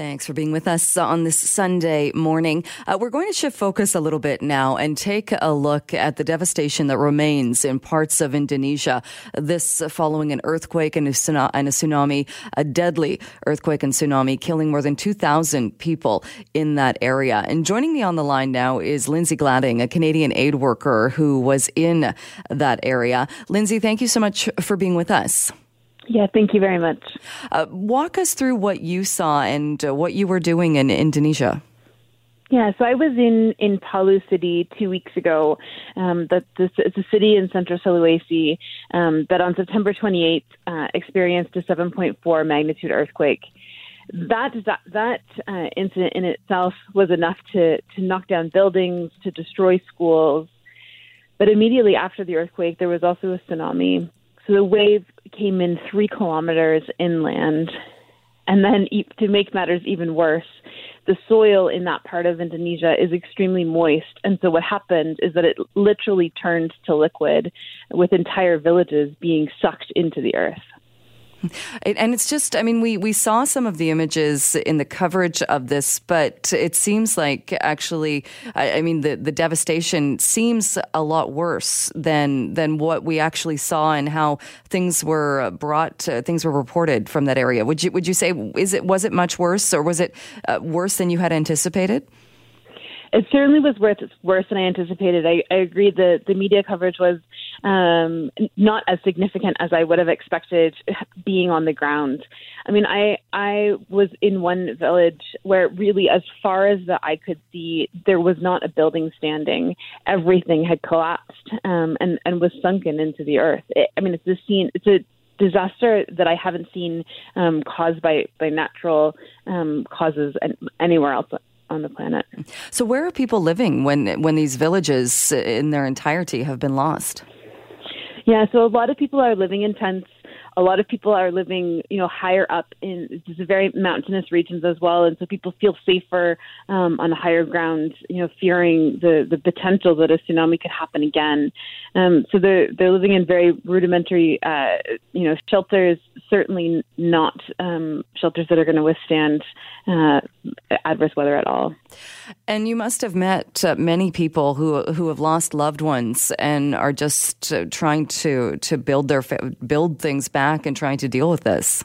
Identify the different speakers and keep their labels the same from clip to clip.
Speaker 1: Thanks for being with us on this Sunday morning. Uh, we're going to shift focus a little bit now and take a look at the devastation that remains in parts of Indonesia. This following an earthquake and a, tsunami, a deadly earthquake and tsunami, killing more than 2,000 people in that area. And joining me on the line now is Lindsay Gladding, a Canadian aid worker who was in that area. Lindsay, thank you so much for being with us.
Speaker 2: Yeah, thank you very much.
Speaker 1: Uh, walk us through what you saw and uh, what you were doing in Indonesia.
Speaker 2: Yeah, so I was in in Palu City two weeks ago. Um, that this, it's a city in central Sulawesi um, that on September 28th uh, experienced a 7.4 magnitude earthquake. That that that uh, incident in itself was enough to to knock down buildings, to destroy schools. But immediately after the earthquake, there was also a tsunami. So the wave came in three kilometers inland. And then, to make matters even worse, the soil in that part of Indonesia is extremely moist. And so, what happened is that it literally turned to liquid, with entire villages being sucked into the earth.
Speaker 1: And it's just, I mean, we, we saw some of the images in the coverage of this, but it seems like actually, I, I mean, the, the devastation seems a lot worse than than what we actually saw and how things were brought, uh, things were reported from that area. Would you would you say is it was it much worse, or was it uh, worse than you had anticipated?
Speaker 2: it certainly was worse worse than I anticipated. I, I agree that the media coverage was um, not as significant as I would have expected being on the ground. I mean, I I was in one village where really, as far as the eye could see, there was not a building standing. Everything had collapsed um, and and was sunken into the earth. It, I mean, it's a scene. It's a disaster that I haven't seen um, caused by by natural um, causes anywhere else on the planet.
Speaker 1: So, where are people living when when these villages in their entirety have been lost?
Speaker 2: Yeah, so a lot of people are living in tents a lot of people are living, you know, higher up in very mountainous regions as well, and so people feel safer um, on higher ground, you know, fearing the the potential that a tsunami could happen again. Um, so they're they're living in very rudimentary, uh, you know, shelters. Certainly not um, shelters that are going to withstand uh, adverse weather at all.
Speaker 1: And you must have met uh, many people who who have lost loved ones and are just uh, trying to to build their build things back and trying to deal with this.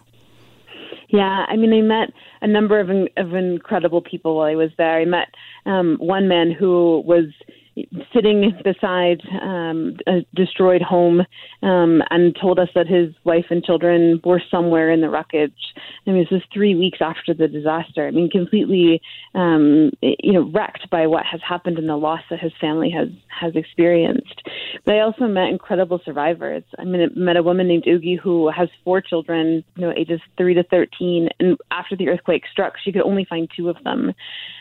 Speaker 2: Yeah, I mean, I met a number of of incredible people while I was there. I met um, one man who was sitting beside um, a destroyed home um, and told us that his wife and children were somewhere in the wreckage. I mean, this is three weeks after the disaster. I mean, completely, um, you know, wrecked by what has happened and the loss that his family has has experienced. But I also met incredible survivors. I mean, I met a woman named Oogie who has four children, you know, ages three to thirteen, and after the earthquake struck, she could only find two of them.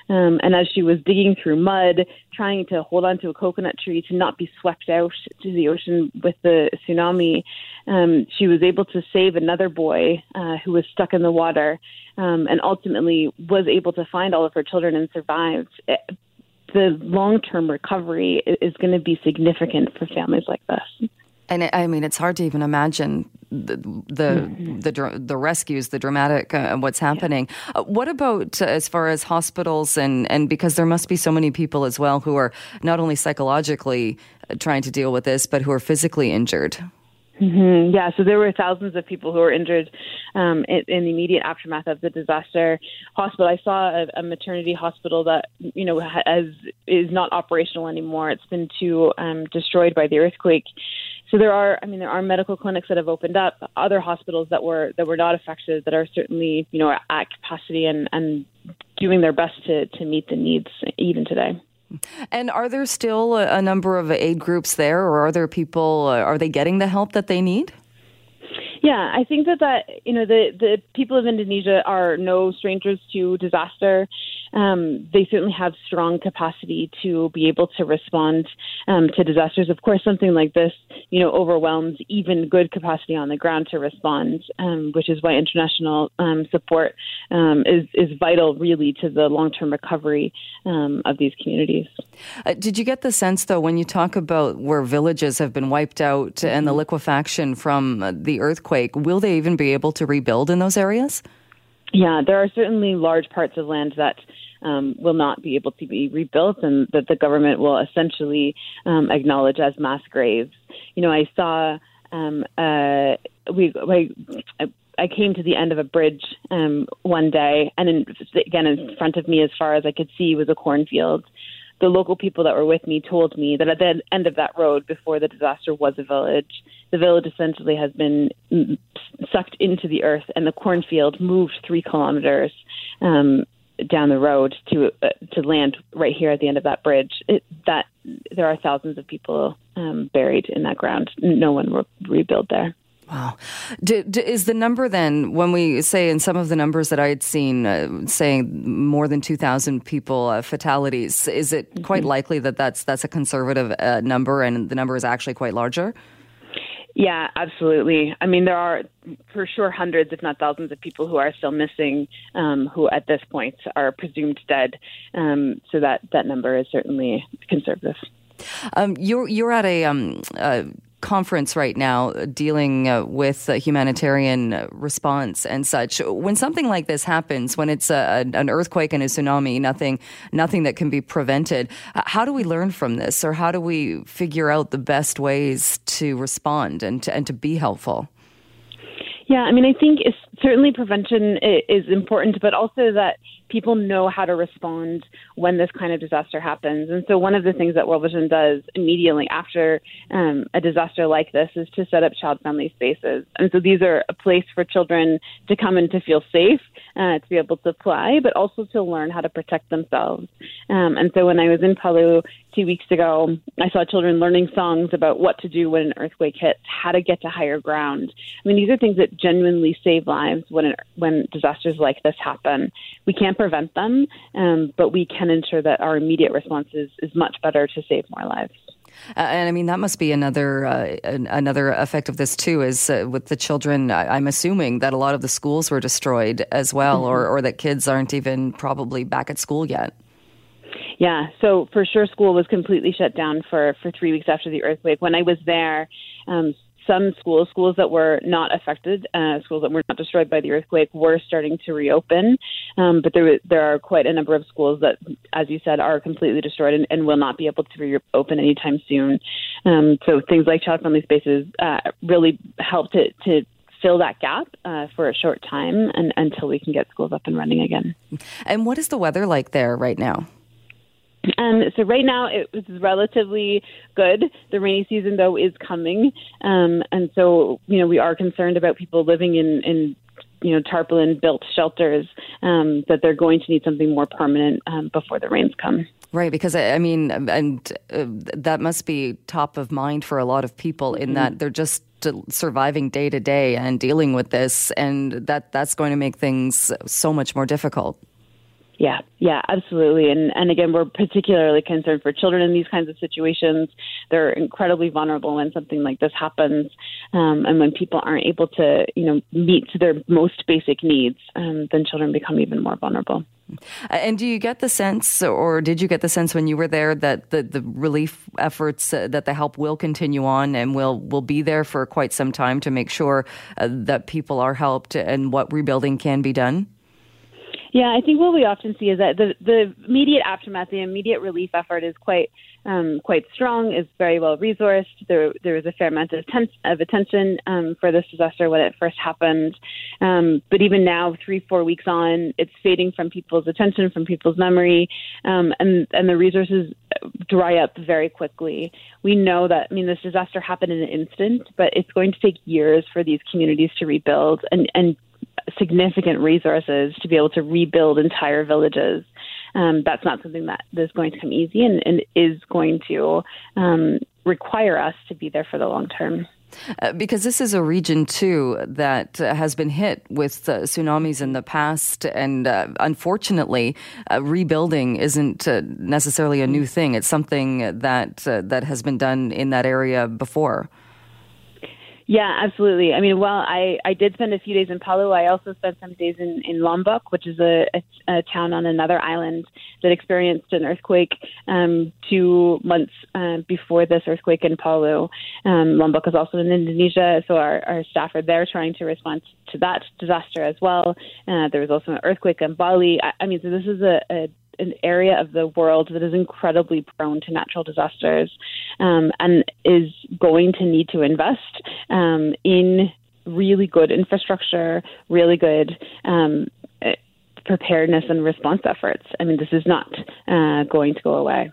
Speaker 2: Um, and as she was digging through mud, trying to hold onto a coconut tree to not be swept out to the ocean with the tsunami, um, she was able to save another boy uh, who was stuck in the water um, and ultimately was able to find all of her children and survived. The long term recovery is going to be significant for families like this.
Speaker 1: And I mean, it's hard to even imagine the the mm-hmm. the, the, rescues, the dramatic, uh, what's happening. Yeah. Uh, what about uh, as far as hospitals and and because there must be so many people as well who are not only psychologically uh, trying to deal with this, but who are physically injured.
Speaker 2: Mm-hmm. Yeah, so there were thousands of people who were injured um, in, in, the immediate aftermath of the disaster. Hospital. I saw a, a maternity hospital that you know has is not operational anymore. It's been too um, destroyed by the earthquake. So there are, I mean, there are medical clinics that have opened up. Other hospitals that were that were not affected that are certainly you know at capacity and and doing their best to to meet the needs even today.
Speaker 1: And are there still a number of aid groups there, or are there people? Uh, are they getting the help that they need?
Speaker 2: Yeah, I think that that you know the the people of Indonesia are no strangers to disaster. Um, they certainly have strong capacity to be able to respond um, to disasters. Of course, something like this, you know, overwhelms even good capacity on the ground to respond, um, which is why international um, support um, is is vital, really, to the long term recovery um, of these communities.
Speaker 1: Uh, did you get the sense, though, when you talk about where villages have been wiped out mm-hmm. and the mm-hmm. liquefaction from the earthquake? Earthquake, will they even be able to rebuild in those areas?
Speaker 2: Yeah, there are certainly large parts of land that um, will not be able to be rebuilt and that the government will essentially um, acknowledge as mass graves. You know, I saw um, uh, we, we I came to the end of a bridge um, one day, and in, again in front of me, as far as I could see, was a cornfield. The local people that were with me told me that at the end of that road, before the disaster, was a village. The village essentially has been mm, sucked into the earth, and the cornfield moved three kilometers um, down the road to uh, to land right here at the end of that bridge. It, that there are thousands of people um, buried in that ground. No one will rebuild there.
Speaker 1: Wow. Do, do, is the number then, when we say in some of the numbers that I had seen uh, saying more than 2,000 people uh, fatalities, is it mm-hmm. quite likely that that's, that's a conservative uh, number and the number is actually quite larger?
Speaker 2: Yeah, absolutely. I mean, there are for sure hundreds, if not thousands, of people who are still missing, um, who at this point are presumed dead. Um, so that, that number is certainly conservative.
Speaker 1: Um, you're you're at a um, uh, conference right now uh, dealing uh, with uh, humanitarian uh, response and such. When something like this happens, when it's a, an earthquake and a tsunami, nothing, nothing that can be prevented. How do we learn from this, or how do we figure out the best ways to respond and to, and to be helpful?
Speaker 2: Yeah, I mean, I think certainly prevention is important, but also that people know how to respond when this kind of disaster happens. And so, one of the things that World Vision does immediately after um, a disaster like this is to set up child friendly spaces. And so, these are a place for children to come and to feel safe, uh, to be able to play, but also to learn how to protect themselves. Um, and so, when I was in Palu two weeks ago, I saw children learning songs about what to do when an earthquake hits, how to get to higher ground. I mean, these are things that genuinely save lives when it, when disasters like this happen. We can't prevent them, um, but we can ensure that our immediate response is, is much better to save more lives.
Speaker 1: Uh, and I mean that must be another uh, another effect of this too. Is uh, with the children, I'm assuming that a lot of the schools were destroyed as well, mm-hmm. or or that kids aren't even probably back at school yet.
Speaker 2: Yeah, so for sure, school was completely shut down for for three weeks after the earthquake. When I was there, um, some schools, schools that were not affected, uh, schools that were not destroyed by the earthquake, were starting to reopen. Um, but there there are quite a number of schools that, as you said, are completely destroyed and, and will not be able to reopen anytime soon. Um, so things like child friendly spaces uh, really help to to fill that gap uh, for a short time and, until we can get schools up and running again.
Speaker 1: And what is the weather like there right now?
Speaker 2: Um, so right now it was relatively good. The rainy season though is coming, um, and so you know we are concerned about people living in in you know tarpaulin built shelters um, that they're going to need something more permanent um, before the rains come.
Speaker 1: Right, because I mean, and uh, that must be top of mind for a lot of people in mm-hmm. that they're just surviving day to day and dealing with this, and that that's going to make things so much more difficult.
Speaker 2: Yeah, yeah, absolutely. And and again, we're particularly concerned for children in these kinds of situations. They're incredibly vulnerable when something like this happens, um, and when people aren't able to, you know, meet their most basic needs, um, then children become even more vulnerable.
Speaker 1: And do you get the sense, or did you get the sense when you were there, that the, the relief efforts, uh, that the help will continue on and will will be there for quite some time to make sure uh, that people are helped and what rebuilding can be done?
Speaker 2: Yeah, I think what we often see is that the the immediate aftermath, the immediate relief effort is quite um, quite strong, is very well resourced. There there was a fair amount of, ten- of attention um, for this disaster when it first happened, um, but even now, three four weeks on, it's fading from people's attention, from people's memory, um, and and the resources dry up very quickly. We know that I mean this disaster happened in an instant, but it's going to take years for these communities to rebuild and and significant resources to be able to rebuild entire villages. Um, that's not something that is going to come easy and, and is going to um, require us to be there for the long term.
Speaker 1: Uh, because this is a region too that uh, has been hit with uh, tsunamis in the past, and uh, unfortunately, uh, rebuilding isn't uh, necessarily a new thing. It's something that that has been done in that area before.
Speaker 2: Yeah, absolutely. I mean, well, I, I did spend a few days in Palu. I also spent some days in, in Lombok, which is a, a, a town on another island that experienced an earthquake um, two months uh, before this earthquake in Palu. Um, Lombok is also in Indonesia, so our, our staff are there trying to respond to that disaster as well. Uh, there was also an earthquake in Bali. I, I mean, so this is a, a an area of the world that is incredibly prone to natural disasters um, and is going to need to invest um, in really good infrastructure, really good um, preparedness and response efforts. I mean, this is not uh, going to go away.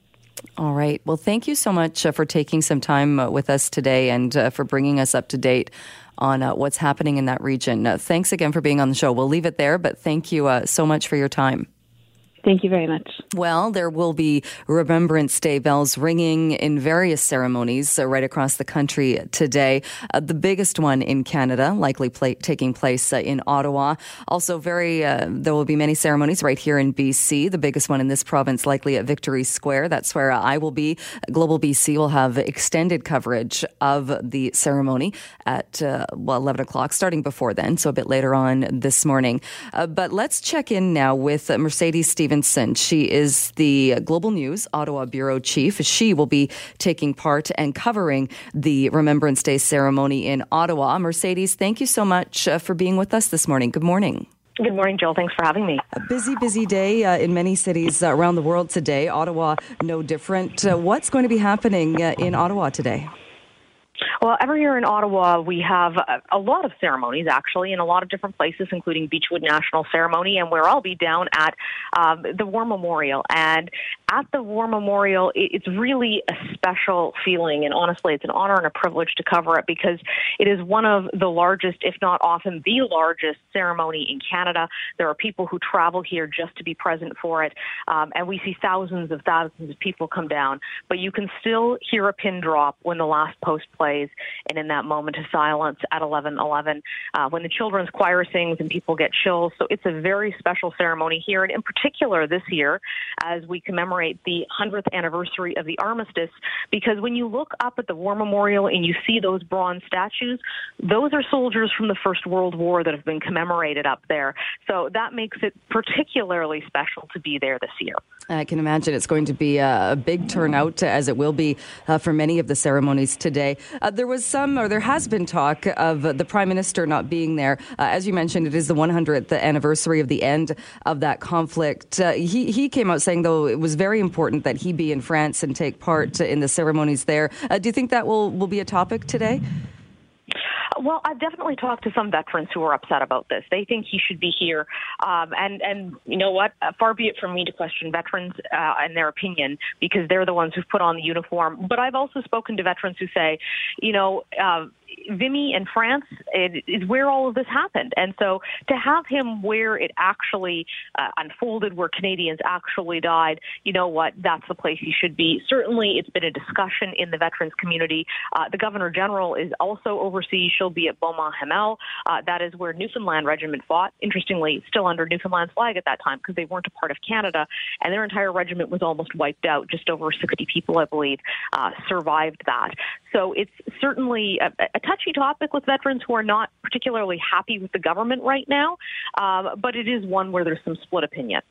Speaker 1: All right. Well, thank you so much uh, for taking some time uh, with us today and uh, for bringing us up to date on uh, what's happening in that region. Uh, thanks again for being on the show. We'll leave it there, but thank you so much for your time.
Speaker 2: Thank you very much.
Speaker 1: Well, there will be Remembrance Day bells ringing in various ceremonies uh, right across the country today. Uh, the biggest one in Canada, likely play, taking place uh, in Ottawa. Also, very uh, there will be many ceremonies right here in BC. The biggest one in this province, likely at Victory Square. That's where I will be. Global BC will have extended coverage of the ceremony at uh, well 11 o'clock, starting before then, so a bit later on this morning. But let's check in now with Mercedes Stevens. Stephenson. She is the Global News Ottawa Bureau Chief. She will be taking part and covering the Remembrance Day ceremony in Ottawa. Mercedes, thank you so much uh, for being with us this morning. Good morning.
Speaker 3: Good morning, Jill. Thanks for having me.
Speaker 1: A busy, busy day uh, in many cities uh, around the world today. Ottawa, no different. Uh, what's going to be happening uh, in Ottawa today?
Speaker 3: Well, every year in Ottawa, we have a, lot of ceremonies, actually, in a lot of different places, including Beechwood National Ceremony, and where I'll be down at um, the War Memorial. And at the War Memorial, it's really a special feeling, and honestly, it's an honor and a privilege to cover it because it is one of the largest, if not often the largest, ceremony in Canada. There are people who travel here just to be present for it, um, and we see thousands of thousands of people come down. But you can still hear a pin drop when the last post plays. And in that moment of silence at 11:11, uh, when the children's choir sings and people get chills, so it's a very special ceremony here, and in particular this year, as we commemorate the 100th anniversary of the armistice. Because when you look up at the War Memorial and you see those bronze statues, those are soldiers from the First World War that have been commemorated up there. So that makes it particularly special to be there this year.
Speaker 1: I can imagine it's going to be a big turnout, as it will be uh, for many of the ceremonies today. Uh, there was some, or there has been talk of the Prime Minister not being there. Uh, as you mentioned, it is the 100th anniversary of the end of that conflict. Uh, he, he came out saying, though, it was very important that he be in France and take part in the ceremonies there. Uh, do you think that will, will be a topic today?
Speaker 3: Well, I've definitely talked to some veterans who are upset about this. They think he should be here, um, and and you know what? Uh, far be it from me to question veterans uh, and their opinion because they're the ones who've put on the uniform. But I've also spoken to veterans who say, you know. Uh, Vimy in France is where all of this happened. And so to have him where it actually uh, unfolded, where Canadians actually died, you know what? That's the place he should be. Certainly, it's been a discussion in the veterans community. Uh, the Governor General is also overseas. She'll be at Beaumont Hamel. Uh, that is where Newfoundland Regiment fought. Interestingly, still under Newfoundland's flag at that time because they weren't a part of Canada. And their entire regiment was almost wiped out. Just over 60 people, I believe, uh, survived that. So it's certainly a, a touchy topic with veterans who are not particularly happy with the government right now, um, but it is one where there's some split opinion.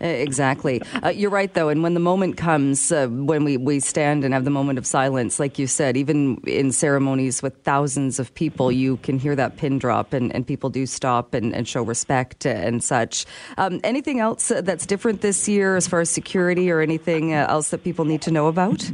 Speaker 1: Exactly. Uh, you're right, though. And when the moment comes, uh, when we, we stand and have the moment of silence, like you said, even in ceremonies with thousands of people, you can hear that pin drop and, and people do stop and, and show respect and such. Um, anything else that's different this year as far as security or anything uh, else that people need to know about?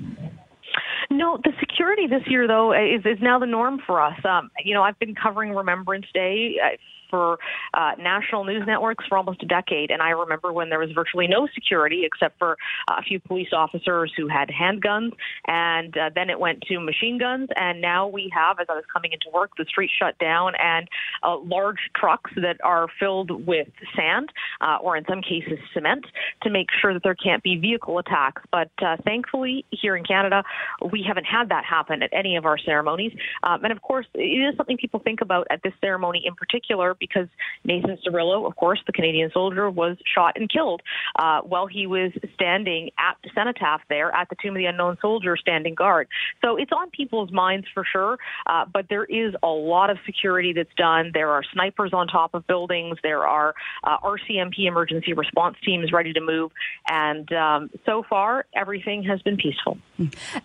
Speaker 3: No, the security this year though is is now the norm for us. Um, you know, I've been covering Remembrance Day uh, for uh, national news networks for almost a decade. And I remember when there was virtually no security except for uh, a few police officers who had handguns. And uh, then it went to machine guns. And now we have, as I was coming into work, the street shut down and uh, large trucks that are filled with sand uh, or in some cases cement to make sure that there can't be vehicle attacks. But uh, thankfully, here in Canada, we haven't had that happen at any of our ceremonies. Um, and of course, it is something people think about at this ceremony in particular because Nathan Cirillo, of course, the Canadian soldier, was shot and killed uh, while he was standing at the cenotaph there at the Tomb of the Unknown Soldier, standing guard. So it's on people's minds for sure, uh, but there is a lot of security that's done. There are snipers on top of buildings. There are uh, RCMP emergency response teams ready to move, and um, so far everything has been peaceful.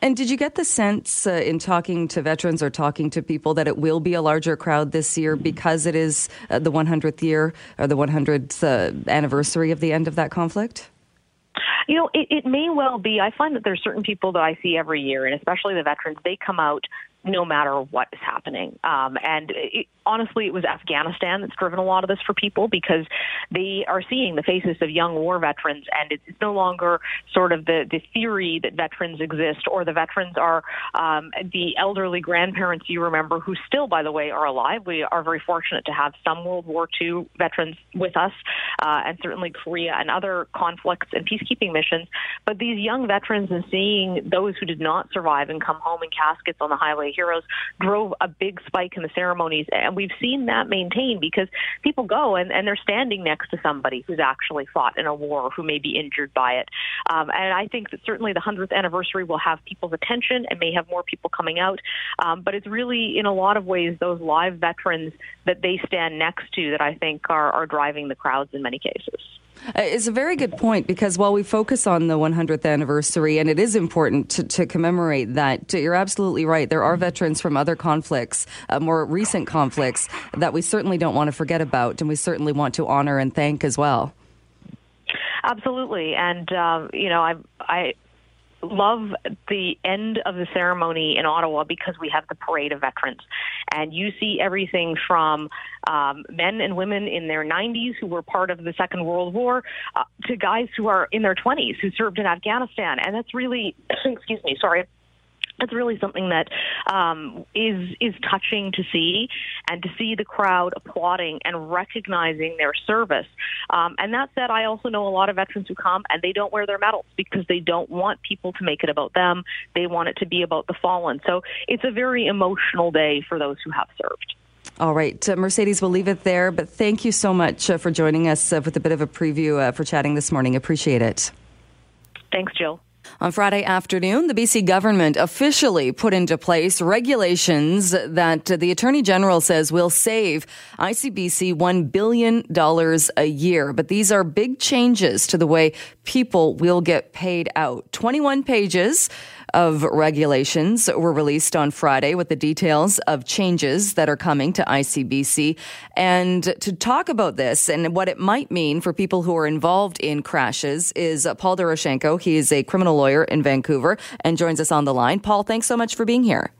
Speaker 1: And did you get the sense uh, in talking to veterans or talking to people that it will be a larger crowd this year because it is uh, the 100th year or the 100th uh, anniversary of the end of that conflict?
Speaker 3: You know, it, it may well be. I find that there's certain people that I see every year, and especially the veterans, they come out no matter what is happening. Um, and it, honestly, it was Afghanistan that's driven a lot of this for people because they are seeing the faces of young war veterans, and it's, no longer sort of the, the theory that veterans exist or the veterans are um, the elderly grandparents you remember who still, by the way, are alive. We are very fortunate to have some World War II veterans with us, uh, and certainly Korea and other conflicts and peacekeeping missions. But these young veterans and seeing those who did not survive and come home in caskets on the highway heroes drove a big spike in the ceremonies. And we've seen that maintain because people go and, and they're standing next to somebody who's actually fought in a war who may be injured by it. Um, and I think that certainly the 100th anniversary will have people's attention and may have more people coming out. Um, but it's really, in a lot of ways, those live veterans that they stand next to that I think are, are driving the crowds in many cases.
Speaker 1: Uh, it's a very good point because while we focus on the 100th anniversary, and it is important to, to commemorate that, you're absolutely right. There are veterans from other conflicts, uh, more recent conflicts, that we certainly don't want to forget about, and we certainly want to honor and thank as well.
Speaker 3: Absolutely, and um, you know, I, I love the end of the ceremony in Ottawa because we have the parade of veterans. And you see everything from um, men and women in their 90s who were part of the Second World War uh, to guys who are in their 20s who served in Afghanistan. And that's really, excuse me, sorry it's really something that um, is is touching to see, and to see the crowd applauding and recognizing their service. Um, and that said, I also know a lot of veterans who come and they don't wear their medals because they don't want people to make it about them. They want it to be about the fallen. So it's a very emotional day for those who have served.
Speaker 1: All right, uh, Mercedes, we'll leave it there. But thank you so much uh, for joining us uh, with a bit of a preview uh, for chatting this morning. Appreciate it.
Speaker 3: Thanks, Jill.
Speaker 1: On Friday afternoon, the BC government officially put into place regulations that the Attorney General says will save ICBC $1 billion a year. But these are big changes to the way people will get paid out. 21 pages of regulations were released on Friday with the details of changes that are coming to ICBC. And to talk about this and what it might mean for people who are involved in crashes is Paul Doroshenko. He is a criminal lawyer in Vancouver and joins us on the line. Paul, thanks so much for being here.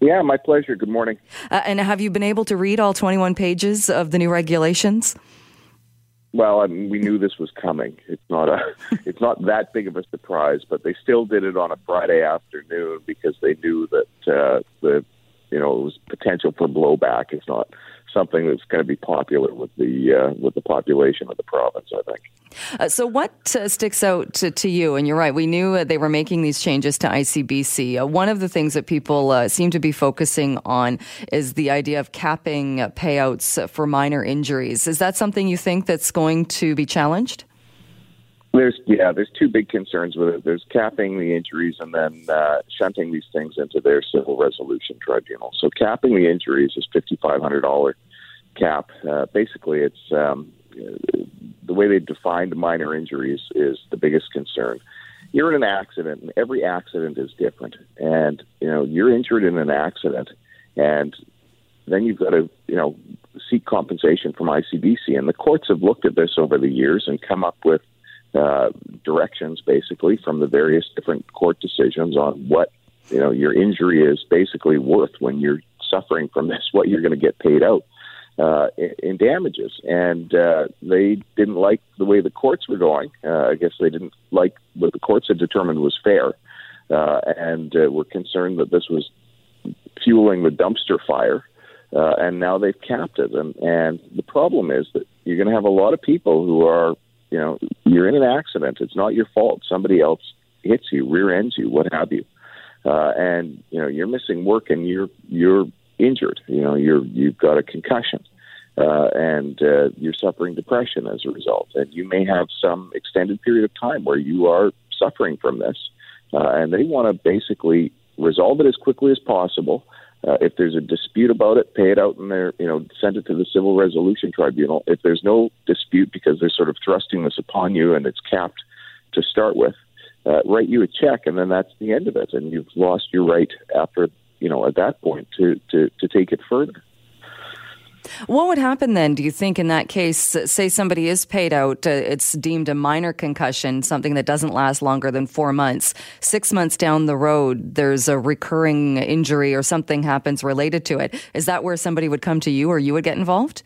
Speaker 4: Yeah, my pleasure. Good morning.
Speaker 1: Uh, and have you been able to read all 21 pages of the new regulations?
Speaker 4: Well, I mean, we knew this was coming. It's not a, it's not that big of a surprise, but they still did it on a Friday afternoon because they knew that uh, the, you know, it was potential for blowback. It's not something that's going to be popular with the uh, with the population of the province. I think.
Speaker 1: Uh, so, what uh, sticks out to, to, you? And you're right, we knew uh, they were making these changes to ICBC. Uh, one of the things that people uh, seem to be focusing on is the idea of capping payouts for minor injuries. Is that something you think that's going to be challenged?
Speaker 4: There's yeah, there's two big concerns with it. There's capping the injuries and then uh, shunting these things into their civil resolution tribunal. So capping the injuries is fifty five hundred dollar cap. Uh, basically, it's um, the way they defined minor injuries is the biggest concern. You're in an accident, and every accident is different. And you know you're injured in an accident, and then you've got to you know seek compensation from ICBC. And the courts have looked at this over the years and come up with uh, directions basically from the various different court decisions on what you know your injury is basically worth when you're suffering from this, what you're going to get paid out uh, in damages. And uh, they didn't like the way the courts were going. Uh, I guess they didn't like what the courts had determined was fair, uh, and uh, were concerned that this was fueling the dumpster fire. Uh, and now they've capped it. And, and the problem is that you're going to have a lot of people who are you know, you're in an accident. It's not your fault. Somebody else hits you, rear ends you, what have you, uh, and you know you're missing work and you're you're injured. You know, you're you've got a concussion. uh, and uh, you're suffering depression as a result. And you may have some extended period of time where you are suffering from this, uh, and they want to basically resolve it as quickly as possible. Uh, if there's a dispute about it, pay it out in their, you know, send it to the Civil Resolution Tribunal. If there's no dispute because they're sort of thrusting this upon you and it's capped to start with, uh, write you a check and then that's the end of it, and you've lost your right after, you know, at that point to to to take it further.
Speaker 1: What would happen then, do you think, in that case? Say somebody is paid out, uh, it's deemed a minor concussion, something that doesn't last longer than four months. Six months down the road, there's a recurring injury or something happens related to it. Is that where somebody would come to you or you would get involved?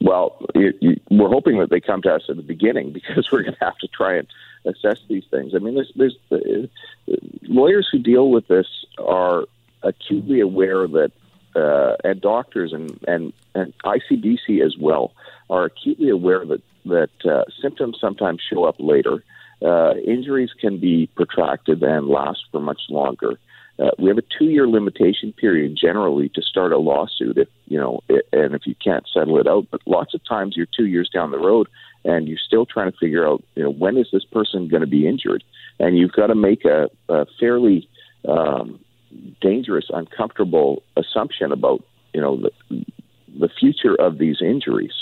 Speaker 4: Well, you, you, we're hoping that they come to us at the beginning because we're going to have to try and assess these things. I mean, there's, there's uh, lawyers who deal with this are acutely aware that uh, and doctors and, and, and ICBC as well are acutely aware that, that uh, symptoms sometimes show up later. Uh, injuries can be protracted and last for much longer. Uh, we have a two-year limitation period generally to start a lawsuit if you know, it, and if you can't settle it out. But lots of times you're two years down the road, and you're still trying to figure out, you know, when is this person going to be injured, and you've got to make a, a fairly um, dangerous, uncomfortable assumption about you know the, the future of these injuries.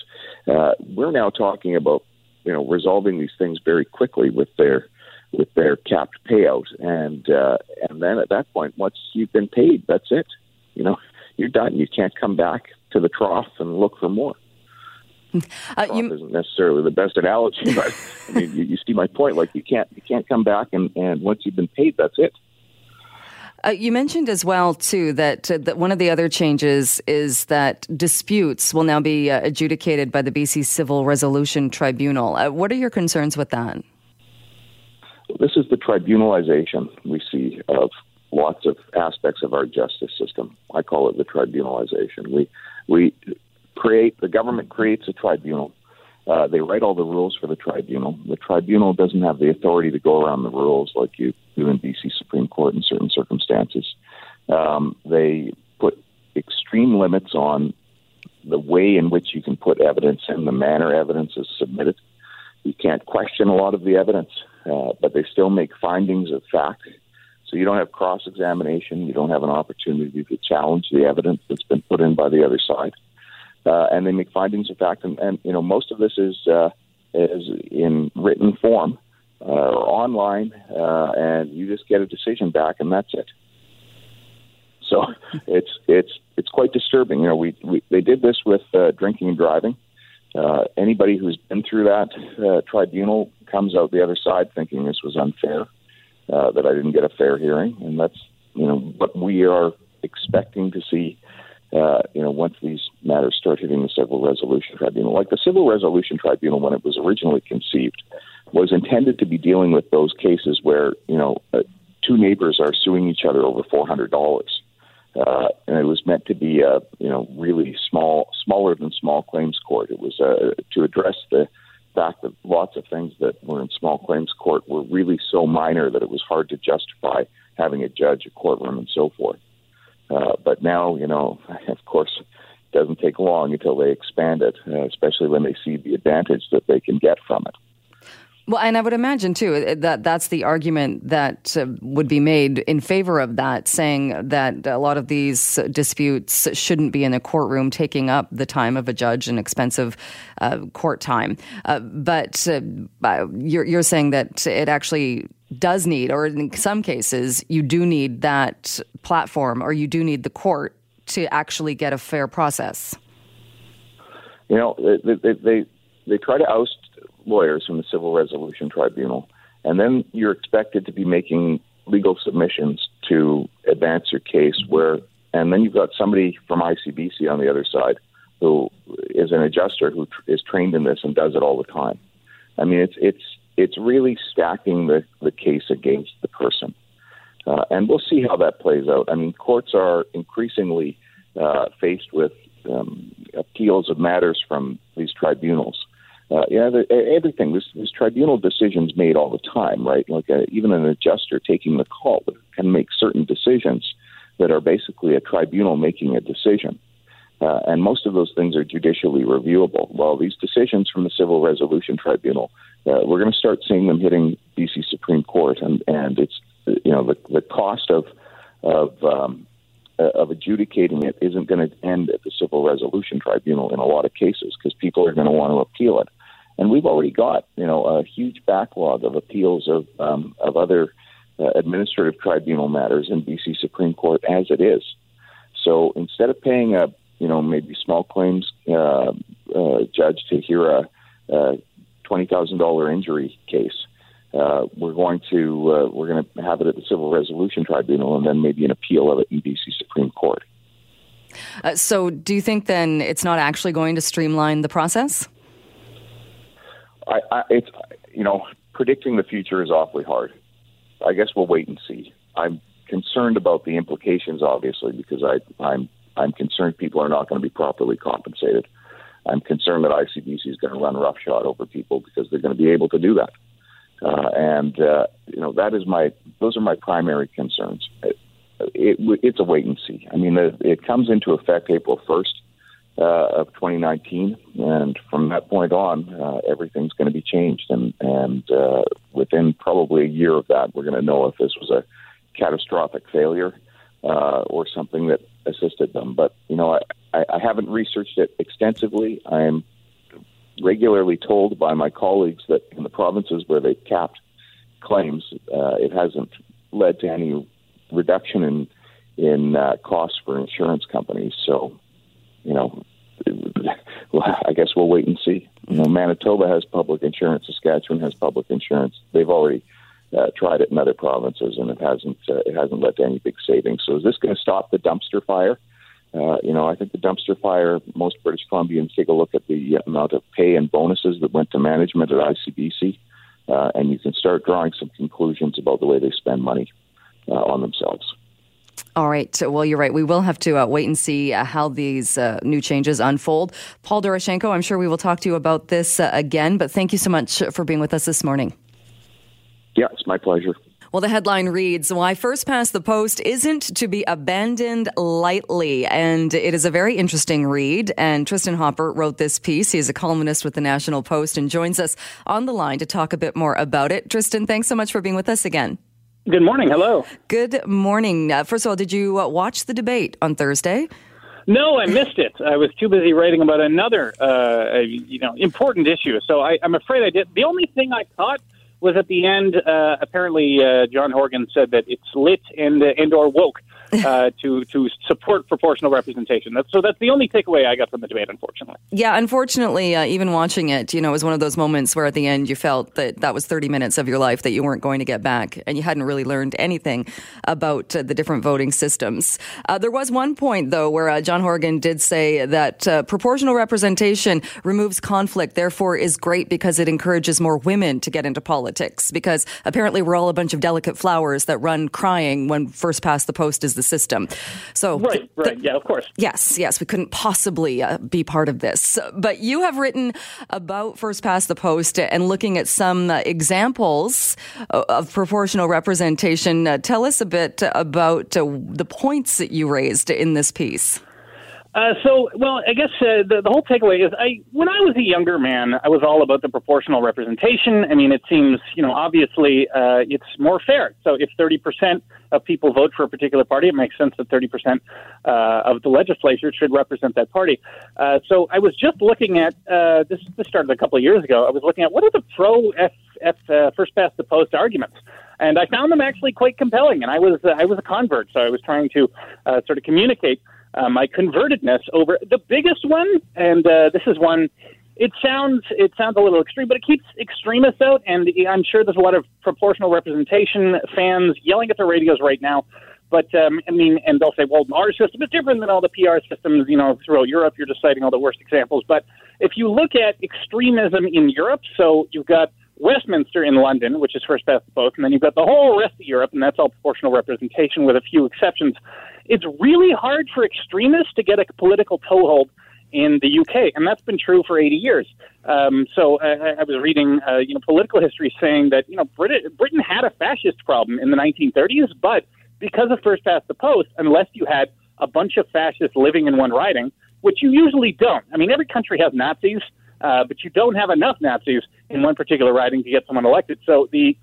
Speaker 4: Uh, we're now talking about you know resolving these things very quickly with their with their capped payout, and uh, and then at that point, once you've been paid, that's it. You know, you're done. You can't come back to the trough and look for more. Uh, you, isn't necessarily the best analogy, but I mean, you, you see my point. Like you can't you can't come back and, and once you've been paid, that's it.
Speaker 1: Uh, you mentioned as well too that uh, that one of the other changes is that disputes will now be uh, adjudicated by the BC Civil Resolution Tribunal. Uh, what are your concerns with that?
Speaker 4: This is the tribunalization we see of lots of aspects of our justice system. I call it the tribunalization. We we create the government creates a tribunal uh, they write all the rules for the tribunal. The tribunal doesn't have the authority to go around the rules like you do in BC Supreme Court in certain circumstances. Um, they put extreme limits on the way in which you can put evidence in, the manner evidence is submitted. You can't question a lot of the evidence, uh, but they still make findings of fact. So you don't have cross examination. You don't have an opportunity to challenge the evidence that's been put in by the other side uh, and they make findings of fact. And, and you know, most of this is uh, is in written form uh, or online, uh, and you just get a decision back, and that's it. So it's it's it's quite disturbing. You know, we, we they did this with uh, drinking and driving. Uh, anybody who's been through that uh, tribunal comes out the other side thinking this was unfair, uh, that I didn't get a fair hearing, and that's you know what we are expecting to see uh, you know, once these matters start hitting the Civil Resolution Tribunal. Like the Civil Resolution Tribunal, when it was originally conceived, was intended to be dealing with those cases where, you know, uh, two neighbors are suing each other over $400. Uh, and it was meant to be a, you know, really small, smaller than small claims court. It was uh, to address the fact that lots of things that were in small claims court were really so minor that it was hard to justify having a judge, a courtroom, and so forth. Uh, but now, you know, of course, it doesn't take long until they expand it, uh, especially when they see the advantage that they can get from it.
Speaker 1: Well, and I would imagine too uh, that that's the argument that uh, would be made in favor of that, saying that a lot of these disputes shouldn't be in a courtroom, taking up the time of a judge and expensive uh, court time. Uh, but uh, you're, you're saying that it actually does need, or in some cases, you do need that platform, or you do need the court to actually get a fair process.
Speaker 4: You know, they they they, they try to oust lawyers from the Civil Resolution Tribunal, and then you're expected to be making legal submissions to advance your case. Where, and then you've got somebody from ICBC on the other side who is an adjuster who tr- is trained in this and does it all the time. I mean, it's it's it's really stacking the, the case against the person. Uh, and we'll see how that plays out. I mean, courts are increasingly uh, faced with um, appeals of matters from these tribunals uh, yeah, the, everything. This, this tribunal decisions made all the time, right? Like a, uh, even an adjuster taking the call can make certain decisions that are basically a tribunal making a decision. Uh, and most of those things are judicially reviewable. Well, these decisions from the Civil Resolution Tribunal, uh, we're going to start seeing them hitting BC Supreme Court, and and it's you know the the cost of of um, uh, of adjudicating it isn't going to end at the Civil Resolution Tribunal in a lot of cases because people are going to want to appeal it, and we've already got you know a huge backlog of appeals of um, of other uh, administrative tribunal matters in BC Supreme Court as it is. So instead of paying a you know maybe small claims uh, uh, judge to hear a, a twenty thousand dollar injury case, uh, we're going to uh, we're going to have it at the Civil Resolution Tribunal and then maybe an appeal of it in BC Supreme Court.
Speaker 1: Uh, so, do you think then it's not actually going to streamline the process?
Speaker 4: I, I, it's you know predicting the future is awfully hard. I guess we'll wait and see. I'm concerned about the implications, obviously, because I, I'm I'm concerned people are not going to be properly compensated. I'm concerned that ICBC is going to run roughshod over people because they're going to be able to do that. Uh, and uh, you know that is my those are my primary concerns. It, it, it's a wait and see. I mean, it, it comes into effect April first uh, of 2019, and from that point on, uh, everything's going to be changed. And and uh, within probably a year of that, we're going to know if this was a catastrophic failure uh, or something that assisted them. But you know, I, I, I haven't researched it extensively. I'm regularly told by my colleagues that in the provinces where they've capped claims, uh, it hasn't led to any reduction in in uh, costs for insurance companies. So, you know, I guess we'll wait and see. You know, Manitoba has public insurance, Saskatchewan has public insurance. They've already uh, tried it in other provinces, and it hasn't uh, it hasn't led to any big savings. So, is this going to stop the dumpster fire? Uh, you know, I think the dumpster fire. Most British Columbians take a look at the amount of pay and bonuses that went to management at ICBC, uh, and you can start drawing some conclusions about the way they spend money uh, on themselves.
Speaker 1: All right. Well, you're right. We will have to uh, wait and see uh, how these uh, new changes unfold. Paul Doroshenko, I'm sure we will talk to you about this uh, again, but thank you so much for being with us this morning.
Speaker 4: Yeah, it's my pleasure.
Speaker 1: Well, the headline reads Why First Past the Post Isn't to Be Abandoned Lightly. And it is a very interesting read. And Tristin Hopper wrote this piece. He is a columnist with the National Post and joins us on the line to talk a bit more about it. Tristin, thanks so much for being with us again.
Speaker 5: Good morning. Hello.
Speaker 1: Good morning. Uh, first of all, did you uh, watch the debate on Thursday?
Speaker 5: No, I missed it. I was too busy writing about another, uh, you know, important issue. So I, I'm afraid I did. The only thing I caught was at the end. Uh, apparently, uh, John Horgan said that it's lit and uh, and or woke uh, to to support proportional representation. That's, so that's the only takeaway I got from the debate, unfortunately.
Speaker 1: Yeah, unfortunately, uh, even watching it, you know, it was one of those moments where at the end you felt that that was 30 minutes of your life that you weren't going to get back, and you hadn't really learned anything about uh, the different voting systems. Uh, there was one point though where uh, John Horgan did say that uh, proportional representation removes conflict, therefore is great because it encourages more women to get into politics. Because apparently we're all a bunch of delicate flowers that run crying when first past the post is the system. So
Speaker 5: right, th- right, yeah, of course.
Speaker 1: Yes, yes, we couldn't possibly uh, be part of this. But you have written about first past the post and looking at some uh, examples of proportional representation. Uh, tell us a bit about uh, the points that you raised in this piece.
Speaker 5: Uh, so, well, I guess uh, the, the whole takeaway is I, when I was a younger man, I was all about the proportional representation. I mean, it seems, you know, obviously uh, it's more fair. So if 30% of people vote for a particular party, it makes sense that 30% uh, of the legislature should represent that party. Uh, so I was just looking at, uh, this, this started a couple of years ago, I was looking at what are the pro F, F uh, first past the post arguments and I found them actually quite compelling. And I was uh, I was a convert, so I was trying to uh, sort of communicate uh, my convertedness over the biggest one, and uh, this is one. It sounds it sounds a little extreme, but it keeps extremists out, and I'm sure there's a lot of proportional representation fans yelling at their radios right now. But um, I mean, and they'll say, "Well, our system is different than all the PR systems, you know, throughout Europe." You're just citing all the worst examples. But if you look at extremism in Europe, so you've got Westminster in London, which is first past the post, and then you've got the whole rest of Europe, and that's all proportional representation with a few exceptions. It's really hard for extremists to get a political toehold in the UK, and that's been true for 80 years. Um, so I, I was reading, uh, you know, political history saying that you know Brit- Britain had a fascist problem in the 1930s, but because of first past the post, unless you had a bunch of fascists living in one riding, which you usually don't. I mean, every country has Nazis, uh, but you don't have enough Nazis in one particular riding to get someone elected. So the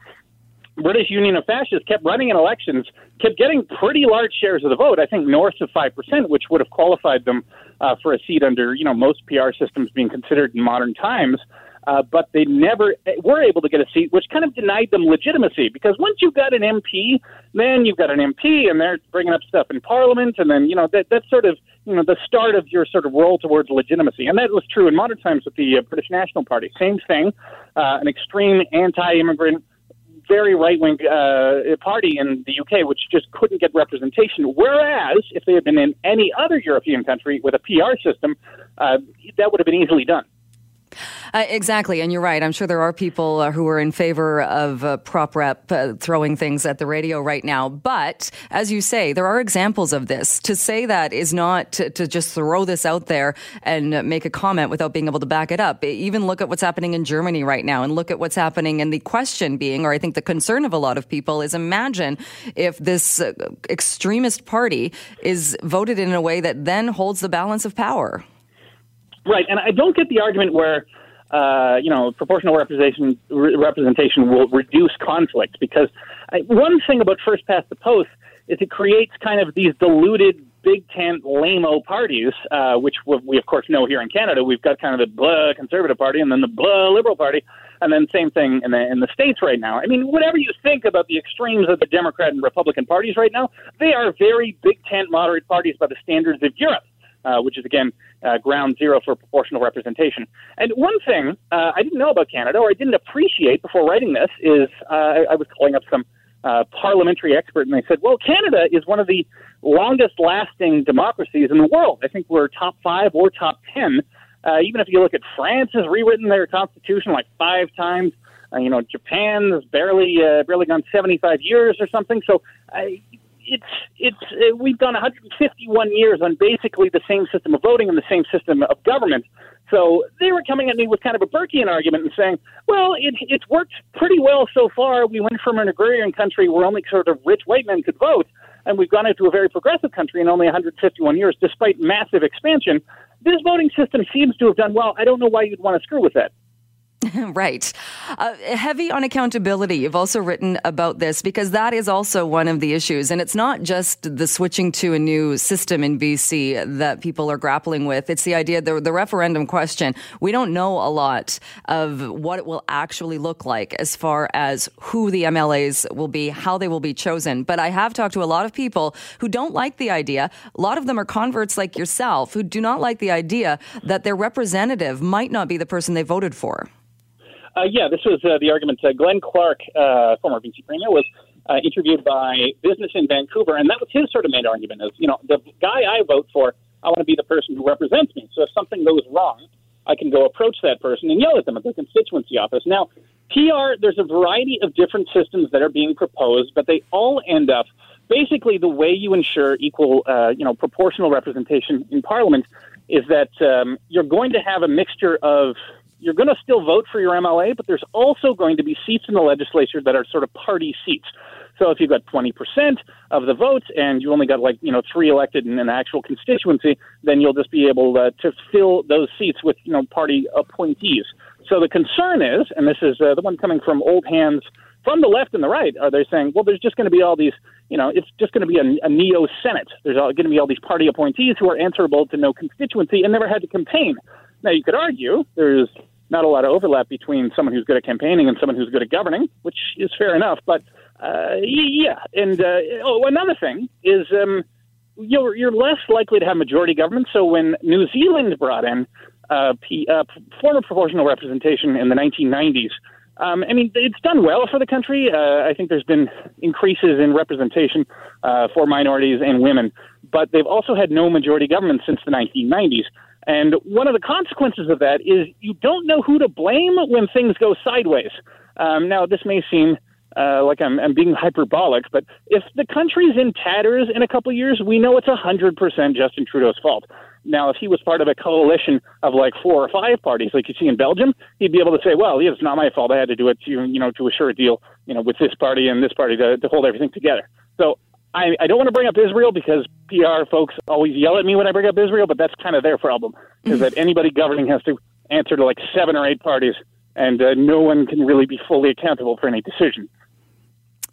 Speaker 5: British Union of Fascists kept running in elections, kept getting pretty large shares of the vote. I think north of five percent, which would have qualified them uh, for a seat under you know most PR systems being considered in modern times. Uh, but they never were able to get a seat, which kind of denied them legitimacy. Because once you've got an MP, then you've got an MP, and they're bringing up stuff in Parliament, and then you know that that's sort of you know the start of your sort of roll towards legitimacy. And that was true in modern times with the uh, British National Party. Same thing, uh, an extreme anti-immigrant very right wing uh, party in the UK, which just couldn't get representation. Whereas, if they had been in any other European country with a PR system, uh, that would have been easily done.
Speaker 1: Uh, exactly, and you're right. I'm sure there are people uh, who are in favor of uh, prop rep uh, throwing things at the radio right now. But as you say, there are examples of this. To say that is not to, to just throw this out there and make a comment without being able to back it up. Even look at what's happening in Germany right now, and look at what's happening. And the question being, or I think the concern of a lot of people, is imagine if this uh, extremist party is voted in a way that then holds the balance of power.
Speaker 5: Right, and I don't get the argument where uh, you know proportional representation re- representation will reduce conflict because I, one thing about first past the post is it creates kind of these diluted big tent lameo parties, uh, which we of course know here in Canada. We've got kind of the blah conservative party and then the blah liberal party, and then same thing in the in the states right now. I mean, whatever you think about the extremes of the Democrat and Republican parties right now, they are very big tent moderate parties by the standards of Europe uh, which is again uh, ground zero for proportional representation. And one thing uh, I didn't know about Canada, or I didn't appreciate before writing this, is uh, I, I was calling up some uh, parliamentary expert, and they said, "Well, Canada is one of the longest-lasting democracies in the world. I think we're top five or top ten. Uh, even if you look at France, has rewritten their constitution like five times." Uh, you know, Japan has barely uh, barely gone 75 years or something. So uh, it's it's uh, we've done 151 years on basically the same system of voting and the same system of government. So they were coming at me with kind of a Burkean argument and saying, "Well, it it's worked pretty well so far. We went from an agrarian country where only sort of rich white men could vote, and we've gone into a very progressive country in only 151 years, despite massive expansion. This voting system seems to have done well. I don't know why you'd want to screw with that."
Speaker 1: right. Uh, heavy on accountability. You've also written about this because that is also one of the issues. And it's not just the switching to a new system in BC that people are grappling with. It's the idea, the, the referendum question. We don't know a lot of what it will actually look like as far as who the MLAs will be, how they will be chosen. But I have talked to a lot of people who don't like the idea. A lot of them are converts like yourself who do not like the idea that their representative might not be the person they voted for.
Speaker 5: Uh, yeah, this was uh, the argument. Uh, Glenn Clark, uh, former BC Premier, was uh, interviewed by Business in Vancouver, and that was his sort of main argument: is you know the guy I vote for, I want to be the person who represents me. So if something goes wrong, I can go approach that person and yell at them at the constituency office. Now, PR, there's a variety of different systems that are being proposed, but they all end up basically the way you ensure equal, uh, you know, proportional representation in Parliament is that um, you're going to have a mixture of you're going to still vote for your MLA, but there's also going to be seats in the legislature that are sort of party seats. So if you've got 20% of the votes and you only got like, you know, three elected in an actual constituency, then you'll just be able uh, to fill those seats with, you know, party appointees. So the concern is, and this is uh, the one coming from old hands from the left and the right, are they saying, well, there's just going to be all these, you know, it's just going to be a, a neo Senate. There's going to be all these party appointees who are answerable to no constituency and never had to campaign. Now, you could argue there's not a lot of overlap between someone who's good at campaigning and someone who's good at governing, which is fair enough. But uh, yeah, and uh, oh, another thing is um, you're you're less likely to have majority government. So when New Zealand brought in uh, P, uh, former proportional representation in the 1990s. Um, I mean, it's done well for the country. Uh, I think there's been increases in representation uh, for minorities and women, but they've also had no majority government since the 1990s. And one of the consequences of that is you don't know who to blame when things go sideways. Um, now, this may seem uh, like I'm, I'm being hyperbolic, but if the country's in tatters in a couple of years, we know it's 100% Justin Trudeau's fault. Now, if he was part of a coalition of like four or five parties, like you see in Belgium, he'd be able to say, "Well, yeah, it's not my fault. I had to do it to, you know, to assure a deal, you know, with this party and this party to, to hold everything together." So I, I don't want to bring up Israel because PR folks always yell at me when I bring up Israel, but that's kind of their problem, is that anybody governing has to answer to like seven or eight parties, and uh, no one can really be fully accountable for any decision.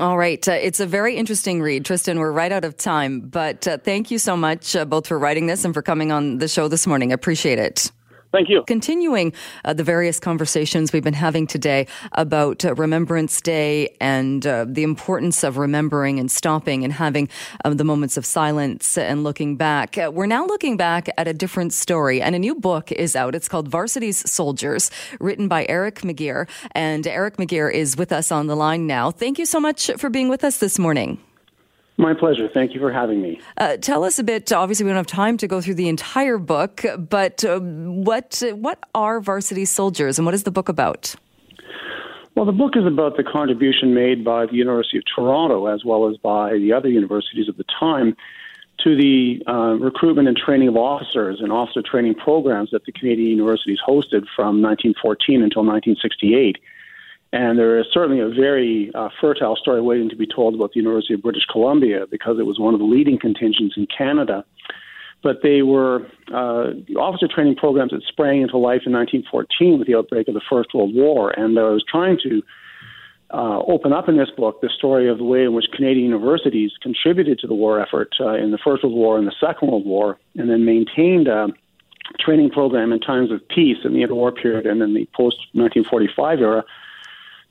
Speaker 1: All right. Uh, it's a very interesting read. Tristin, we're right out of time, but uh, thank you so much uh, both for writing this and for coming on the show this morning. Appreciate it.
Speaker 5: Thank you.
Speaker 1: Continuing uh, the various conversations we've been having today about uh, Remembrance Day and uh, the importance of remembering and stopping and having um, the moments of silence and looking back. Uh, we're now looking back at a different story, and a new book is out. It's called Varsity's Soldiers, written by Eric McGeer. And Eric McGeer is with us on the line now. Thank you so much for being with us this morning.
Speaker 6: My pleasure. Thank you for having me.
Speaker 1: Uh, tell us a bit. Obviously, we don't have time to go through the entire book, but uh, what what are Varsity Soldiers, and what is the book about?
Speaker 6: Well, the book is about the contribution made by the University of Toronto, as well as by the other universities at the time, to the uh, recruitment and training of officers and officer training programs that the Canadian universities hosted from 1914 until 1968. And there is certainly a very uh, fertile story waiting to be told about the University of British Columbia because it was one of the leading contingents in Canada. But they were uh, officer training programs that sprang into life in 1914 with the outbreak of the First World War. And I was trying to uh, open up in this book the story of the way in which Canadian universities contributed to the war effort uh, in the First World War and the Second World War, and then maintained a training program in times of peace in the interwar period and in the post 1945 era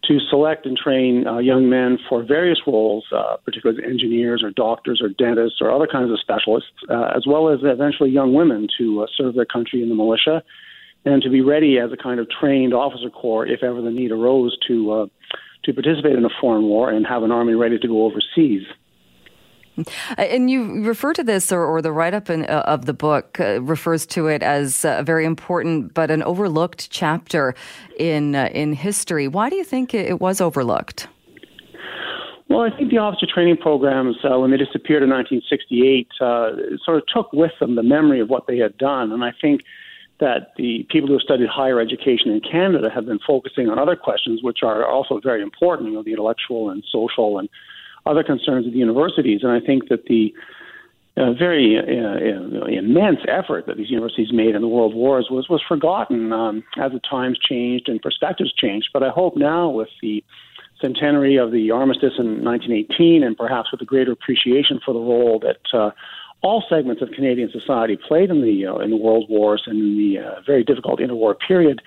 Speaker 6: to select and train uh, young men for various roles, uh, particularly engineers or doctors or dentists or other kinds of specialists, uh, as well as eventually young women to uh, serve their country in the militia and to be ready as a kind of trained officer corps if ever the need arose to uh, to participate in a foreign war and have an army ready to go overseas.
Speaker 1: Uh, and you refer to this, or, or the write up uh, of the book uh, refers to it as a very important but an overlooked chapter in uh, in history. Why do you think it, was overlooked?
Speaker 6: Well, I think the officer training programs, uh, when they disappeared in 1968, uh, sort of took with them the memory of what they had done. And I think that the people who have studied higher education in Canada have been focusing on other questions, which are also very important, you know, the intellectual and social and other concerns of the universities. And I think that the uh, very uh, uh, immense effort that these universities made in the world wars was was forgotten um, as the times changed and perspectives changed. But I hope now, with the centenary of the armistice in 1918, and perhaps with a greater appreciation for the role that uh, all segments of Canadian society played in the uh, in the world wars and in the uh, very difficult interwar period,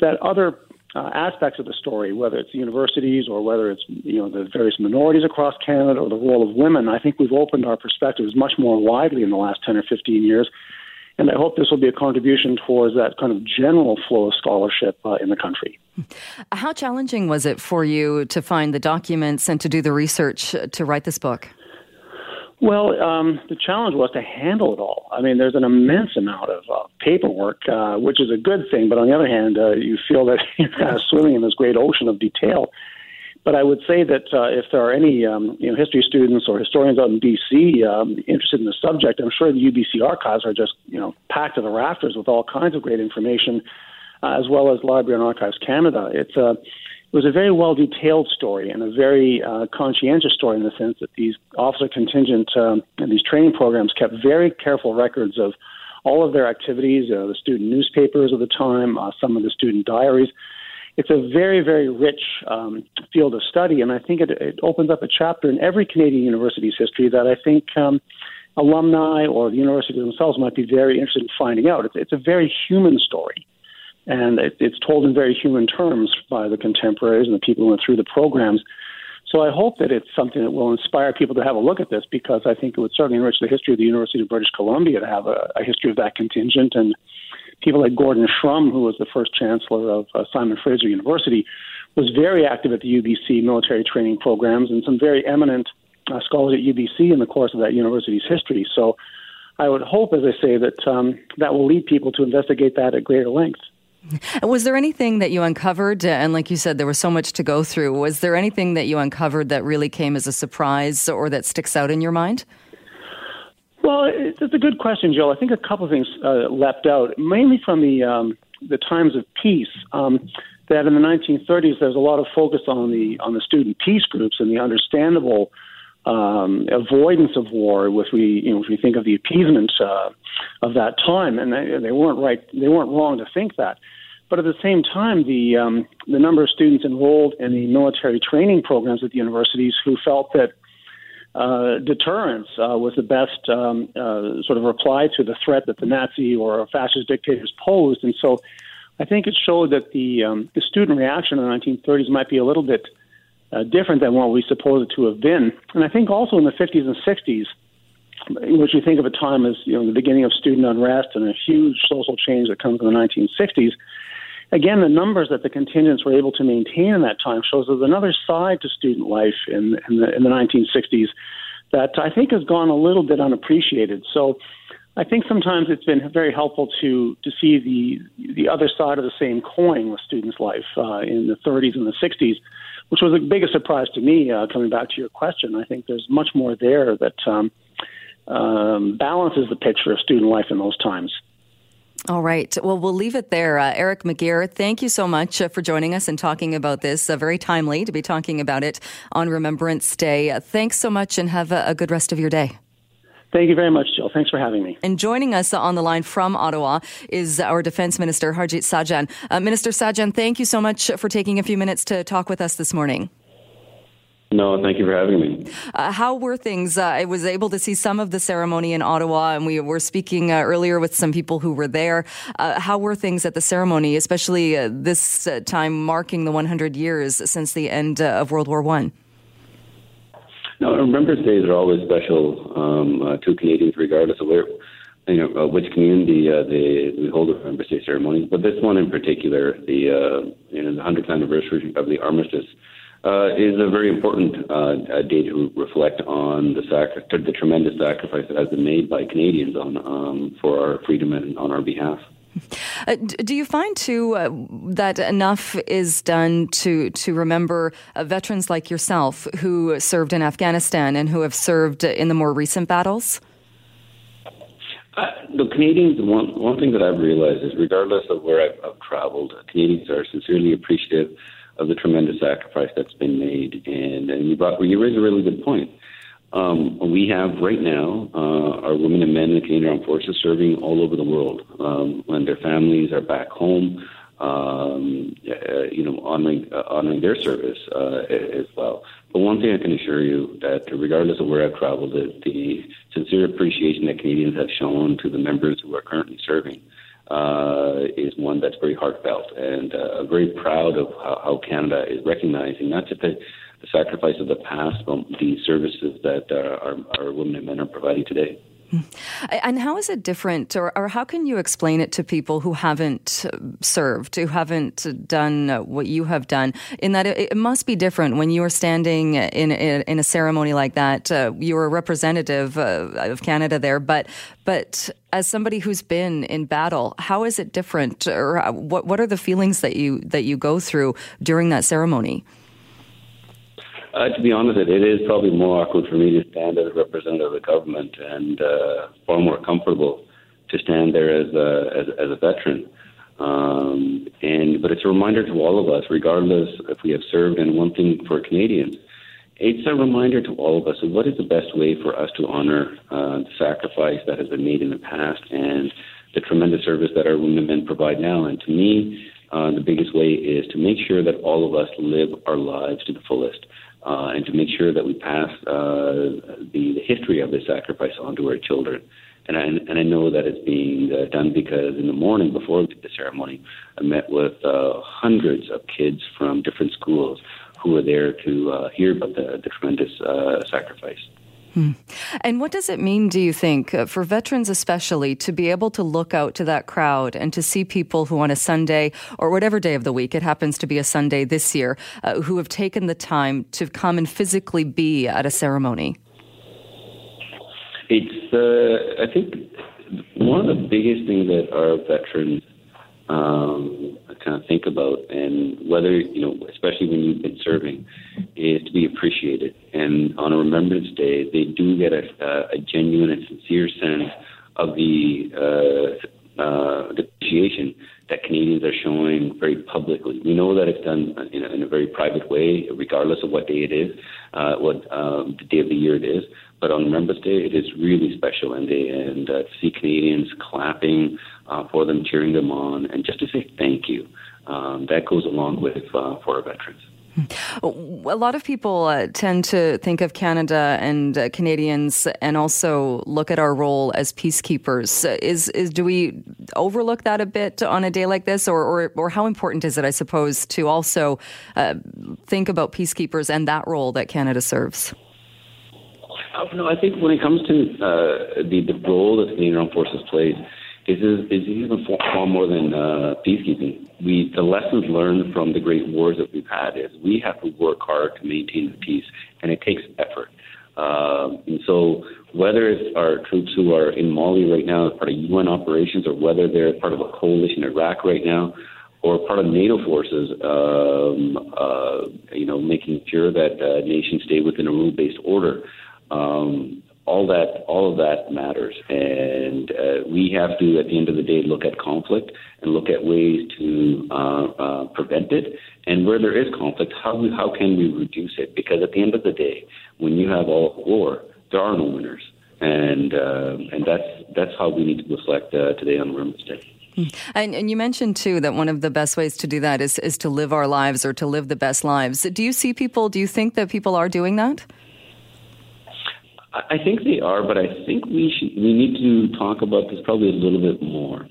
Speaker 6: that other uh, aspects of the story, whether it's universities or whether it's you know the various minorities across Canada or the role of women. I think we've opened our perspectives much more widely in the last ten or fifteen years, and I hope this will be a contribution towards that kind of general flow of scholarship uh, in the country.
Speaker 1: How challenging was it for you to find the documents and to do the research to write this book?
Speaker 6: Well, um, the challenge was to handle it all. I mean, there's an immense amount of uh, paperwork, uh, which is a good thing, but on the other hand, uh, you feel that you're kind of swimming in this great ocean of detail. But I would say that uh, if there are any um, you know, history students or historians out in BC um, interested in the subject, I'm sure the UBC archives are just you know packed to the rafters with all kinds of great information, uh, as well as Library and Archives Canada. It's uh, it was a very well detailed story and a very uh, conscientious story in the sense that these officer contingent um, and these training programs kept very careful records of all of their activities, uh, the student newspapers of the time, uh, some of the student diaries. It's a very, very rich um, field of study, and I think it, it, opens up a chapter in every Canadian university's history that I think um, alumni or the university themselves might be very interested in finding out. It's, it's a very human story and it, it's told in very human terms by the contemporaries and the people who went through the programs. So I hope that it's something that will inspire people to have a look at this because I think it would certainly enrich the history of the University of British Columbia to have a, a history of that contingent and people like Gordon Shrum, who was the first chancellor of uh, Simon Fraser University, was very active at the UBC military training programs and some very eminent uh, scholars at UBC in the course of that university's history. So I would hope, as I say, that um, that will lead people to investigate that at greater length.
Speaker 1: Was there anything that you uncovered? And like you said, there was so much to go through. Was there anything that you uncovered that really came as a surprise or that sticks out in your mind?
Speaker 6: Well, it's a good question, Jill. I think a couple of things uh, leapt out, mainly from the um, the times of peace. Um, that in the 1930s, there was a lot of focus on the on the student peace groups and the understandable um, avoidance of war, if we you know if we think of the appeasement uh, of that time, and they, they weren't right, they weren't wrong to think that. But at the same time, the um, the number of students enrolled in the military training programs at the universities who felt that uh, deterrence uh, was the best um, uh, sort of reply to the threat that the Nazi or fascist dictators posed, and so I think it showed that the um, the student reaction in the 1930s might be a little bit uh, different than what we suppose it to have been. And I think also in the 50s and 60s, which we think of a time as you know the beginning of student unrest and a huge social change that comes in the 1960s. Again, the numbers that the contingents were able to maintain in that time shows there's another side to student life in, in, the, in the 1960s that I think has gone a little bit unappreciated. So I think sometimes it's been very helpful to to see the the other side of the same coin with students' life uh, in the 30s and the 60s which was the biggest surprise to me. Uh, coming back to your question, I think there's much more there that um, um, balances the picture of student life in those times.
Speaker 1: All right. Well, we'll leave it there. Uh, Eric McGeer, thank you so much uh, for joining us and talking about this. Uh, very timely to be talking about it on Remembrance Day. Uh, thanks so much and have a, a good rest of your day.
Speaker 6: Thank you very much, Jill. Thanks for having me.
Speaker 1: And joining us on the line from Ottawa is our Defense Minister, Harjit Sajjan. Uh, Minister Sajjan, thank you so much for taking a few minutes to talk with us this morning.
Speaker 7: No, thank you for having me.
Speaker 1: Uh, how were things? Uh, I was able to see some of the ceremony in Ottawa, and we were speaking uh, earlier with some people who were there. Uh, how were things at the ceremony, especially uh, this uh, time marking the 100 years since the end of World War One?
Speaker 7: No, Remembrance Days are always special um, uh, to Canadians, regardless of where, you know, uh, which community uh, they we hold the Remembrance Day ceremonies. But this one in particular, the uh, you know the 100th anniversary of the armistice, uh, is a very important uh, day to reflect on the sac- the tremendous sacrifice that has been made by Canadians on um, for our freedom and on our behalf.
Speaker 1: Uh, do you find too uh, that enough is done to to remember uh, veterans like yourself who served in Afghanistan and who have served in the more recent battles?
Speaker 7: Uh, the Canadians, one one thing that I've realized is, regardless of where I've, I've traveled, Canadians are sincerely appreciative of the tremendous sacrifice that's been made. And, and you brought you raised a really good point. Um, we have right now uh, our women and men in the Canadian Armed Forces serving all over the world, um, and their families are back home. Um, uh, you know, honoring uh, honoring their service uh, as well. But one thing I can assure you that, regardless of where I've traveled, the, the sincere appreciation that Canadians have shown to the members who are currently serving uh, is one that's very heartfelt, and uh, very proud of how, how Canada is recognizing not just the the sacrifice of the past, but the services that uh, our, our women and men are providing today.
Speaker 1: Hmm. And how is it different, or, or, how can you explain it to people who haven't served, who haven't done what you have done? In that it, it must be different when you are standing in in, in a ceremony like that. Uh, you're a representative uh, of Canada there, but but as somebody who's been in battle, how is it different, or what what are the feelings that you that you go through during that ceremony?
Speaker 7: Uh, to be honest, it, it is probably more awkward for me to stand as a representative of the government and uh, far more comfortable to stand there as a, as, as a veteran. Um, and but it's a reminder to all of us, regardless if we have served. And one thing for Canadians, it's a reminder to all of us of what is the best way for us to honor uh, the sacrifice that has been made in the past and the tremendous service that our women and men provide now. And to me, uh, the biggest way is to make sure that all of us live our lives to the fullest uh, and to make sure that we pass uh, the, the history of this sacrifice on to our children. And I, and I know that it's being uh, done because in the morning before the ceremony, I met with uh, hundreds of kids from different schools who were there to uh, hear about the, the tremendous uh, sacrifice.
Speaker 1: Hmm. And what does it mean, do you think, uh, for veterans especially, to be able to look out to that crowd and to see people who on a Sunday or whatever day of the week, it happens to be a Sunday this year, uh, who have taken the time to come and physically be at a ceremony?
Speaker 7: It's, uh, I think, one of the biggest things that our veterans um, kind of think about, and whether you know, especially when you've been serving, is to be appreciated. And on a Remembrance Day, they do get a, a genuine and sincere sense of the uh, uh, appreciation that Canadians are showing very publicly. We know that it's done in a, in a very private way, regardless of what day it is, uh, what um, the day of the year it is. But on Remembrance Day, it is really special, and they and uh, to see Canadians clapping uh, for them, cheering them on, and just to say thank you. Um, that goes along with uh, for our veterans.
Speaker 1: A lot of people uh, tend to think of Canada and uh, Canadians, and also look at our role as peacekeepers. Is is do we overlook that a bit on a day like this, or or, or how important is it, I suppose, to also uh, think about peacekeepers and that role that Canada serves?
Speaker 7: Uh, no, I think when it comes to uh, the the role that the Canadian Armed Forces plays is is even far more than uh, peacekeeping. We the lessons learned from the great wars that we've had is we have to work hard to maintain the peace, and it takes effort. Um, and so, whether it's our troops who are in Mali right now as part of UN operations, or whether they're part of a coalition in Iraq right now, or part of NATO forces, um, uh, you know, making sure that uh, nations stay within a rule-based order. Um, all that all of that matters, and uh, we have to, at the end of the day, look at conflict and look at ways to uh, uh, prevent it. And where there is conflict, how how can we reduce it? Because at the end of the day, when you have all war, there are no winners, and uh, and that's that's how we need to reflect uh, today on Remembrance Day.
Speaker 1: Hmm. And, and, you mentioned too that one of the best ways to do that is is to live our lives or to live the best lives. Do you see people? Do you think that people are doing that?
Speaker 7: I think they are, but I think we should, we need to talk about this probably a little bit more.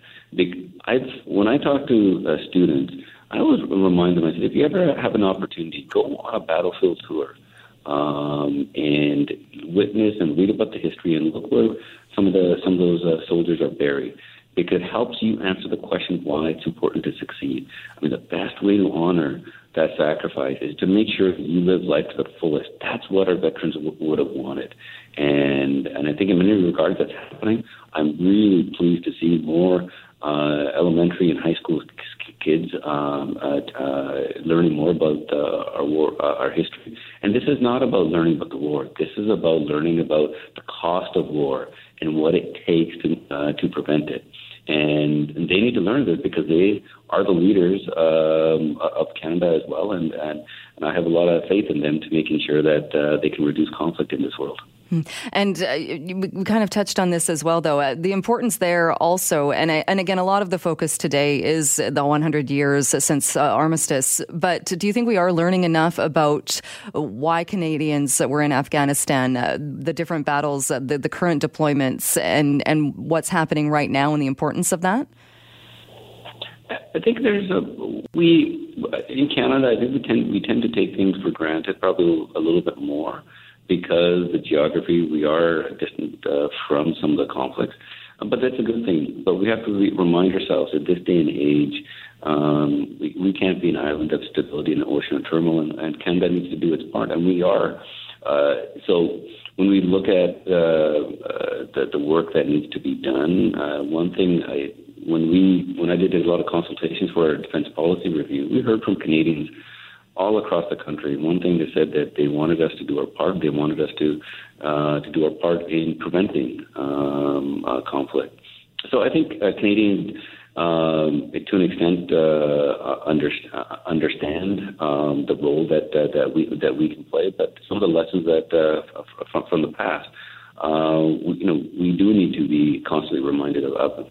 Speaker 7: I've, when I talk to uh, students, I always remind them. I said, if you ever have an opportunity, go on a battlefield tour um, and witness and read about the history and look where some of the some of those uh, soldiers are buried. Because it helps you answer the question why it's important to succeed. I mean, the best way to honor that sacrifice is to make sure that you live life to the fullest. That's what our veterans w- would have wanted. And and I think in many regards that's happening. I'm really pleased to see more uh, elementary and high school kids um, uh, uh, learning more about uh, our war, uh, our history. And this is not about learning about the war. This is about learning about the cost of war and what it takes to uh, to prevent it. And, and they need to learn this because they are the leaders um, of Canada as well. And, and and I have a lot of faith in them to making sure that uh, they can reduce conflict in this world.
Speaker 1: Hmm. And uh, we kind of touched on this as well, though. Uh, the importance there also, and and again, a lot of the focus today is the 100 years since uh, armistice. But do you think we are learning enough about why Canadians were in Afghanistan, uh, the different battles, uh, the, the current deployments, and and what's happening right now, and the importance of that?
Speaker 7: I think there's a we in Canada. I think we tend we tend to take things for granted, probably a little bit more because the geography we are distant uh, from some of the conflicts. Uh, but that's a good thing. But we have to re- remind ourselves that this day and age, um, we, we can't be an island of stability in the ocean of turmoil, and, and Canada needs to do its part, and we are. Uh, so when we look at uh, uh, the, the work that needs to be done, uh, one thing I when we when I did a lot of consultations for our defense policy review, we heard from Canadians all across the country. One thing they said that they wanted us to do our part. They wanted us to uh, to do our part in preventing um, uh, conflict. So I think uh, Canadians, um, to an extent, uh, under, uh, understand um, the role that uh, that we that we can play. But some of the lessons that from, from the past, we, you know, we do need to be constantly reminded of. of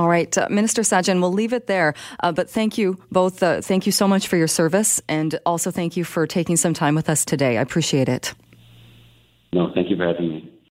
Speaker 1: all right, uh, Minister Sajjan, we'll leave it there. Uh, but thank you both. Uh, thank you so much for your service, and also thank you for taking some time with us today. I appreciate it.
Speaker 7: No, thank you for having me.